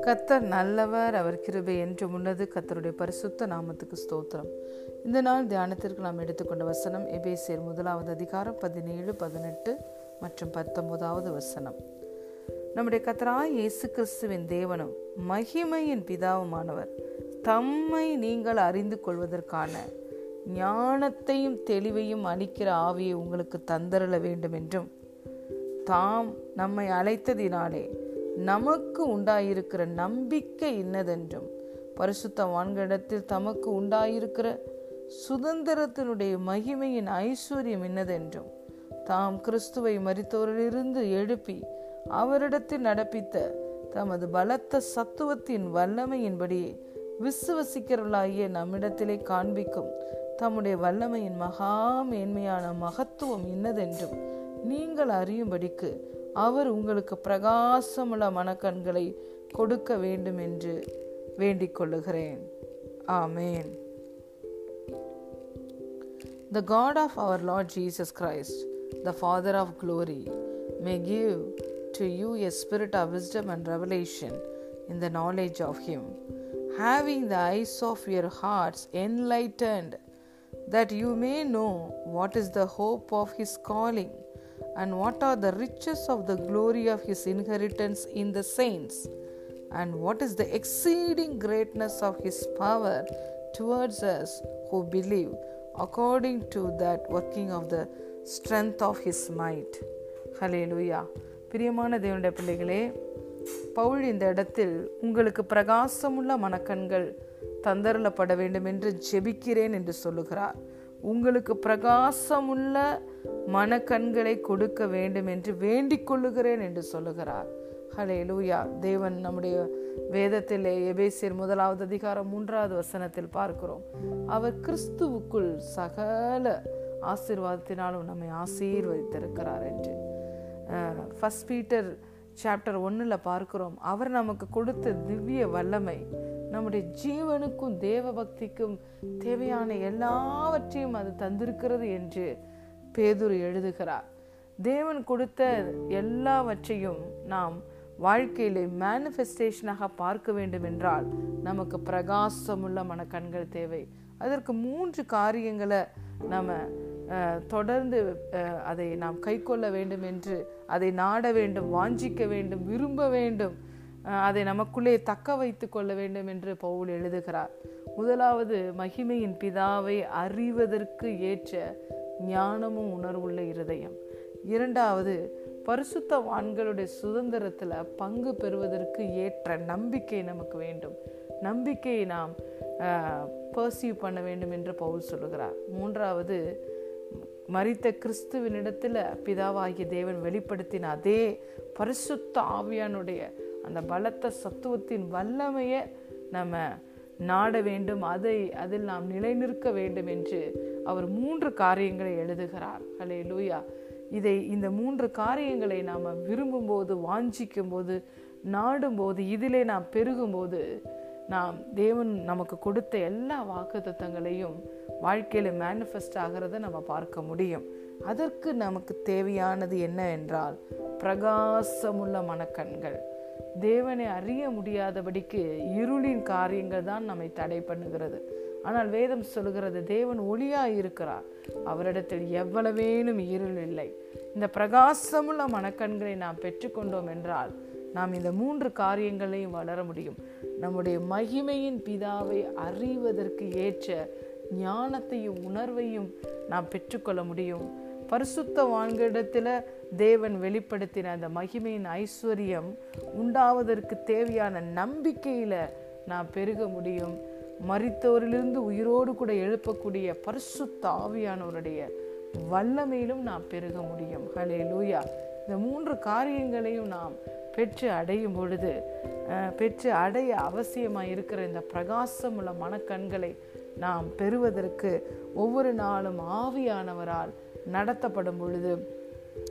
கத்தர் நல்லவர் அவர் கிருபை என்று முன்னது கத்தருடைய பரிசுத்த நாமத்துக்கு ஸ்தோத்திரம். இந்த நாள் தியானத்திற்கு நாம் எடுத்துக்கொண்ட வசனம் எபேசியர் முதலாவது அதிகாரம் பதினேழு பதினெட்டு மற்றும் பத்தொன்பதாவது வசனம். நம்முடைய கத்தராய் இயேசு கிறிஸ்துவின் தேவனும் மகிமையின் பிதாவுமானவர் தம்மை நீங்கள் அறிந்து கொள்வதற்கான ஞானத்தையும் தெளிவையும் அளிக்கிற ஆவியை உங்களுக்கு தந்தரல வேண்டும் என்றும் தாம் நம்மை அழைத்ததினாலே நமக்கு உண்டாயிருக்கிற நம்பிக்கை இன்னதென்றும். பரிசுத்தவான்களிடத்தில் தமக்கு உண்டாயிருக்கிற சுதந்திரத்தினுடைய மகிமையின் ஐஸ்வர்யம் இன்னதென்றும். தாம் கிறிஸ்துவை மறித்தோரிலிருந்து எழுப்பி அவரிடத்தில் நடப்பித்த தமது பலத்த சத்துவத்தின் வல்லமையின்படி விசுவசிக்கிறவர்களாகிய நம்மிடத்திலே காண்பிக்கும் தம்முடைய வல்லமையின் மகா மேன்மையான மகத்துவம் இன்னதென்றும். நீங்கள் அறியும்படிக்கு அவர் உங்களுக்கு பிரகாசமுள்ள மனக்கண்களை கொடுக்க வேண்டும் என்று வேண்டிக் கொள்ளுகிறேன் ஆமேன் The God of our Lord Jesus Christ, the Father of glory, may give to you a spirit of wisdom and revelation in the knowledge of Him, having the eyes of your hearts enlightened, that you may know what is the hope of His calling, and what are the riches of the glory of His inheritance in the saints, and what is the exceeding greatness of His power towards us who believe according to that working of the strength of his might. ஹலேலுயா பிரியமான தேவனுடைய பிள்ளைகளே பவுல் இந்த இடத்தில் உங்களுக்கு பிரகாசமுள்ள மனக்கண்கள் தந்தரலப்பட வேண்டும் என்று ஜெபிக்கிறேன் என்று சொல்லுகிறார் உங்களுக்கு பிரகாசமுள்ள மனக்கண்களை கொடுக்க வேண்டும் என்று வேண்டிக் கொள்ளுகிறேன் என்று சொல்லுகிறார். ஹலே லூயா தேவன் நம்முடைய வேதத்திலே எபேசியர் முதலாவது அதிகாரம் மூன்றாவது வசனத்தில் பார்க்கிறோம். அவர் கிறிஸ்துவுக்குள் சகல ஆசீர்வாதத்தினாலும் நம்மை ஆசீர்வதித்திருக்கிறார் என்று. ஃபஸ்ட் பீட்டர் சாப்டர் ஒன்றில் பார்க்கிறோம். அவர் நமக்கு கொடுத்த திவ்ய வல்லமை நம்முடைய ஜீவனுக்கும் தேவ பக்திக்கும் தேவையான எல்லாவற்றையும் அது தந்திருக்கிறது என்று பேதுரு எழுதுகிறார். தேவன் கொடுத்த எல்லாவற்றையும் நாம் வாழ்க்கையிலே மேனிஃபெஸ்டேஷனாக பார்க்க வேண்டும் என்றால் நமக்கு பிரகாசமுள்ள மனக்கண்கள் தேவை. அதற்கு மூன்று காரியங்களை நம்ம தொடர்ந்து அதை நாம் கை கொள்ள வேண்டும் என்று அதை நாட வேண்டும் வாஞ்சிக்க வேண்டும் விரும்ப வேண்டும் அதை நமக்குள்ளே தக்க வைத்து கொள்ள வேண்டும் என்று பவுல் எழுதுகிறார். முதலாவது மகிமையின் பிதாவை அறிவதற்கு ஏற்ற ஞானமும் உணர்வுள்ள இருதயம். இரண்டாவது பரிசுத்த வான்களுடைய சுதந்திரத்தில் பங்கு பெறுவதற்கு ஏற்ற நம்பிக்கை நமக்கு வேண்டும். நம்பிக்கையை நாம் பர்சீவ் பண்ண வேண்டும் என்று பவுல் சொல்லுகிறார். மூன்றாவது மறித்த கிறிஸ்துவனிடத்தில் பிதாவாகிய தேவன் வெளிப்படுத்தின அதே பரிசுத்த ஆவியானுடைய அந்த பலத்த சத்துவத்தின் வல்லமையை நம்ம நாட வேண்டும் அதை அதில் நாம் நிலைநிற்க வேண்டும் என்று அவர் மூன்று காரியங்களை எழுதுகிறார். ஹலே லூயா இதை இந்த மூன்று காரியங்களை நாம் விரும்பும்போது வாஞ்சிக்கும் போது நாடும்போது இதிலே நாம் பெருகும்போது நாம் தேவன் நமக்கு கொடுத்த எல்லா வாக்கு தத்தங்களையும் வாழ்க்கையில் மேனிஃபெஸ்ட் ஆகிறத நம்ம பார்க்க முடியும். அதற்கு நமக்கு தேவையானது என்ன என்றால் பிரகாசமுள்ள மனக்கண்கள். தேவனை அறிய முடியாதபடிக்கு இருளின் காரியங்கள் தான் நம்மை தடை பண்ணுகிறது. ஆனால் வேதம் சொல்கிறது தேவன் ஒளியா இருக்கிறார். அவரிடத்தில் எவ்வளவேனும் இருள் இல்லை. இந்த பிரகாசமுள்ள மனக்கண்களை நாம் பெற்றுக்கொண்டோம் என்றால் நாம் இந்த மூன்று காரியங்களையும் வளர முடியும். நம்முடைய மகிமையின் பிதாவை அறிவதற்கு ஏற்ற ஞானத்தையும் உணர்வையும் நாம் பெற்றுக்கொள்ள முடியும். பரிசுத்தவான்களிடத்தில் தேவன் வெளிப்படுத்தின அந்த மகிமையின் ஐஸ்வர்யம் உண்டாவதற்கு தேவையான நம்பிக்கையில் நாம் பெருக முடியும். மறித்தவரிலிருந்து உயிரோடு கூட எழுப்பக்கூடிய பரிசுத்த ஆவியானவருடைய வல்லமையிலும் நாம் பெருக முடியும். ஹலே லூயா இந்த மூன்று காரியங்களையும் நாம் பெற்று அடையும் பொழுது பெற்று அடைய அவசியமாக இருக்கிற இந்த பிரகாசம் உள்ள மனக்கண்களை நாம் பெறுவதற்கு ஒவ்வொரு நாளும் ஆவியானவரால் நடத்தப்படும் பொழுது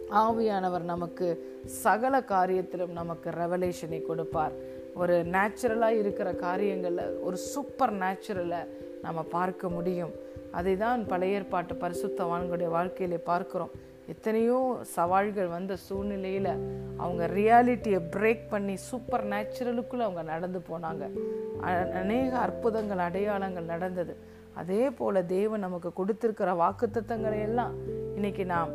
ஆவியானவர் நமக்கு சகல காரியத்திலும் நமக்கு ரெவலேஷனை கொடுப்பார். ஒரு நேச்சுரலாக இருக்கிற காரியங்களில் ஒரு சூப்பர் நேச்சுரலை நம்ம பார்க்க முடியும். அதை தான் பழைய ஏற்பாட்டு பரிசுத்தவான்களுடைய வாழ்க்கையிலே பார்க்குறோம். எத்தனையோ சவால்கள் வந்த சூழ்நிலையில் அவங்க ரியாலிட்டியை பிரேக் பண்ணி சூப்பர் நேச்சுரலுக்குள்ளே அவங்க நடந்து போனாங்க. அநேக அற்புதங்கள் அடையாளங்கள் நடந்தது. அதே போல் தேவன் நமக்கு கொடுத்துருக்கிற வாக்குத்தத்தங்களை எல்லாம் இன்னைக்கு நாம்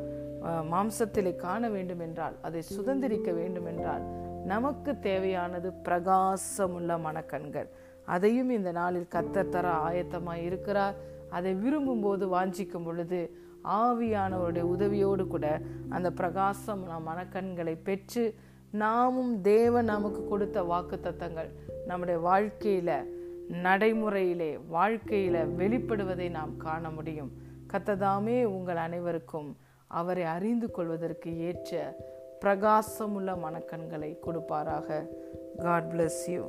மாம்சத்திலே காண வேண்டும் என்றால் அதை சுதந்திரிக்க வேண்டும் என்றால் நமக்கு தேவையானது பிரகாசமுள்ள மனக்கண்கள். அதையும் இந்த நாளில் கத்தர் தர ஆயத்தமாக இருக்கிறார். அதை விரும்பும்போது வாஞ்சிக்கும் பொழுது ஆவியானவருடைய உதவியோடு கூட அந்த பிரகாசம் நம் மனக்கண்களை பெற்று நாமும் தேவன் நமக்கு கொடுத்த வாக்குத்தத்தங்கள் நம்முடைய வாழ்க்கையில நடைமுறையிலே வாழ்க்கையில வெளிப்படுவதை நாம் காண முடியும். கத்ததாமே உங்கள் அனைவருக்கும் அவரை அறிந்து கொள்வதற்கு ஏற்ற பிரகாசமுள்ள மனக்கண்களை கொடுப்பாராக. God bless you